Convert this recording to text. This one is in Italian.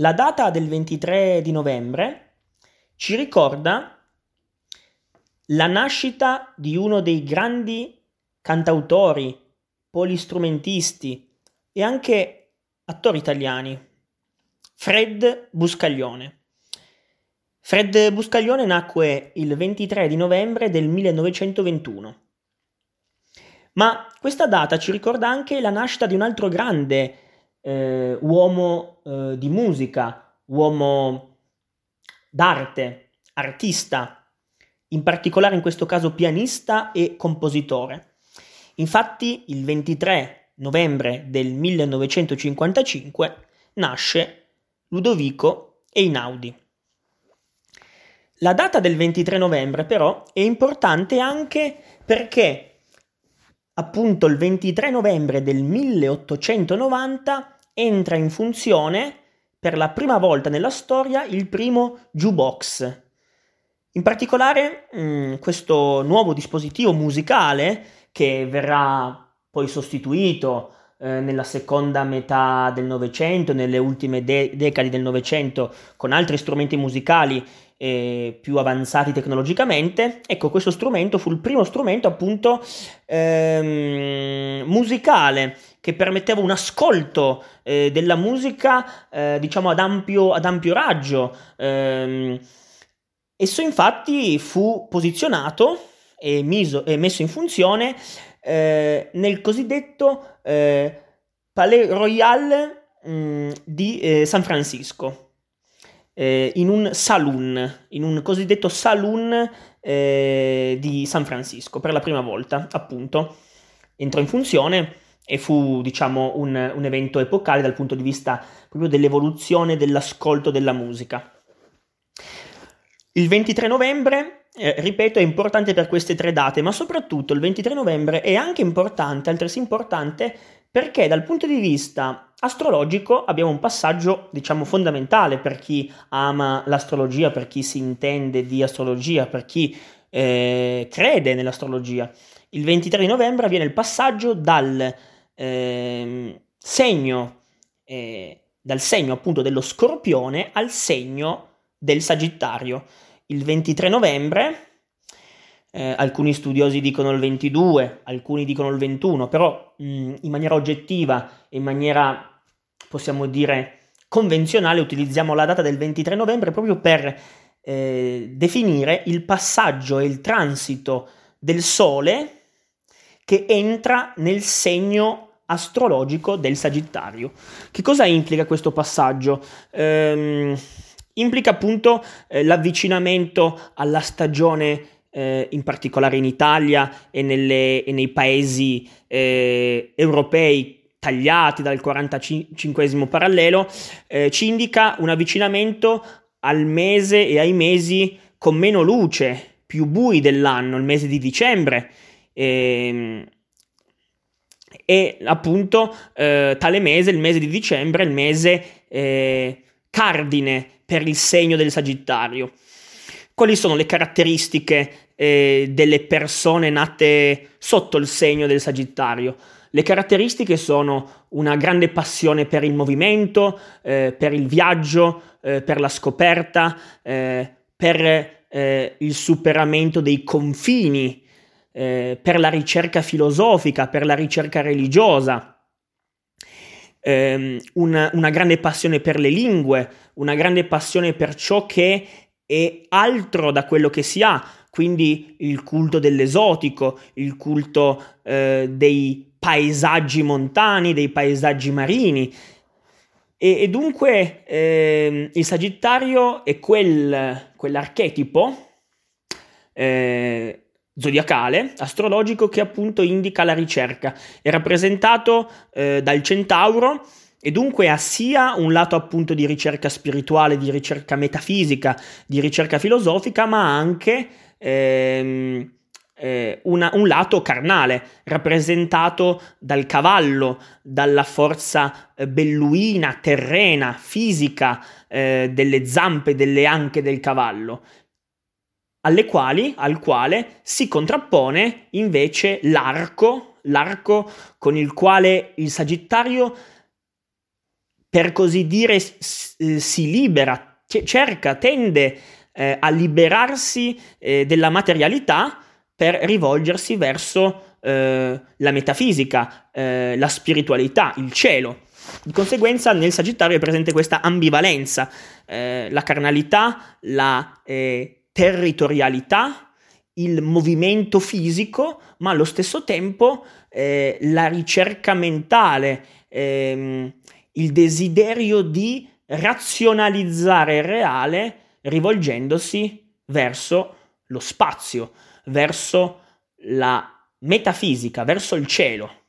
La data del 23 di novembre ci ricorda la nascita di uno dei grandi cantautori, polistrumentisti e anche attori italiani, Fred Buscaglione. Fred Buscaglione nacque il 23 di novembre del 1921. Ma questa data ci ricorda anche la nascita di un altro grande eh, uomo eh, di musica, uomo d'arte, artista, in particolare in questo caso pianista e compositore. Infatti il 23 novembre del 1955 nasce Ludovico Einaudi. La data del 23 novembre però è importante anche perché appunto il 23 novembre del 1890 entra in funzione per la prima volta nella storia il primo jukebox. In particolare mh, mm, questo nuovo dispositivo musicale che verrà poi sostituito eh, nella seconda metà del Novecento, nelle ultime de- decadi del Novecento, con altri strumenti musicali eh, più avanzati tecnologicamente. Ecco, questo strumento fu il primo strumento appunto ehm, musicale che permetteva un ascolto eh, della musica, eh, diciamo, ad ampio, ad ampio raggio. Ehm, esso infatti fu posizionato e, miso, e messo in funzione eh, nel cosiddetto eh, Palais Royal mh, mm, di eh, San Francisco, eh, in un saloon, in un cosiddetto saloon di San Francisco, per la prima volta, appunto, entrò in funzione e fu, diciamo, un, un evento epocale dal punto di vista proprio dell'evoluzione dell'ascolto della musica. Il 23 novembre, eh, ripeto, è importante per queste tre date, ma soprattutto il 23 novembre è anche importante, altresì importante, perché dal punto di vista astrologico abbiamo un passaggio, diciamo, fondamentale per chi ama l'astrologia, per chi si intende di astrologia, per chi eh, crede nell'astrologia. Il 23 di novembre avviene il passaggio dal eh, segno, eh, dal segno appunto dello scorpione al segno del sagittario. Il 23 novembre, eh, alcuni studiosi dicono il 22, alcuni dicono il 21, però mh, in maniera oggettiva in maniera, possiamo dire, convenzionale utilizziamo la data del 23 novembre proprio per eh, definire il passaggio e il transito del Sole che entra nel segno astrologico del Sagittario. Che cosa implica questo passaggio? Ehm, implica appunto eh, l'avvicinamento alla stagione eh, in particolare in Italia e, nelle, e nei paesi eh, europei tagliati dal 45 parallelo, eh, ci indica un avvicinamento al mese e ai mesi con meno luce, più bui dell'anno, il mese di dicembre. Ehm, e appunto eh, tale mese, il mese di dicembre, è il mese eh, cardine per il segno del Sagittario. Quali sono le caratteristiche eh, delle persone nate sotto il segno del Sagittario? Le caratteristiche sono una grande passione per il movimento, eh, per il viaggio, eh, per la scoperta, eh, per il superamento dei confini eh, per la ricerca filosofica, per la ricerca religiosa, eh, una, una grande passione per le lingue, una grande passione per ciò che è altro da quello che si ha, quindi il culto dell'esotico, il culto eh, dei paesaggi montani, dei paesaggi marini. E, e dunque eh, il Sagittario è quel, quell'archetipo eh, zodiacale, astrologico, che appunto indica la ricerca. È rappresentato eh, dal centauro e dunque ha sia un lato appunto di ricerca spirituale, di ricerca metafisica, di ricerca filosofica, ma anche ehm, eh, una, un lato carnale, rappresentato dal cavallo, dalla forza eh, belluina, terrena, fisica eh, delle zampe, delle anche del cavallo alle quali, al quale si contrappone invece l'arco, l'arco con il quale il Sagittario per così dire, si libera, cerca, tende eh, a liberarsi eh, della materialità per rivolgersi verso eh, la metafisica, eh, la spiritualità, il cielo. Di conseguenza nel Sagittario è presente questa ambivalenza, eh, la carnalità, la eh, territorialità, il movimento fisico, ma allo stesso tempo eh, la ricerca mentale, ehm, il desiderio di razionalizzare il reale rivolgendosi verso lo spazio, verso la metafisica, verso il cielo.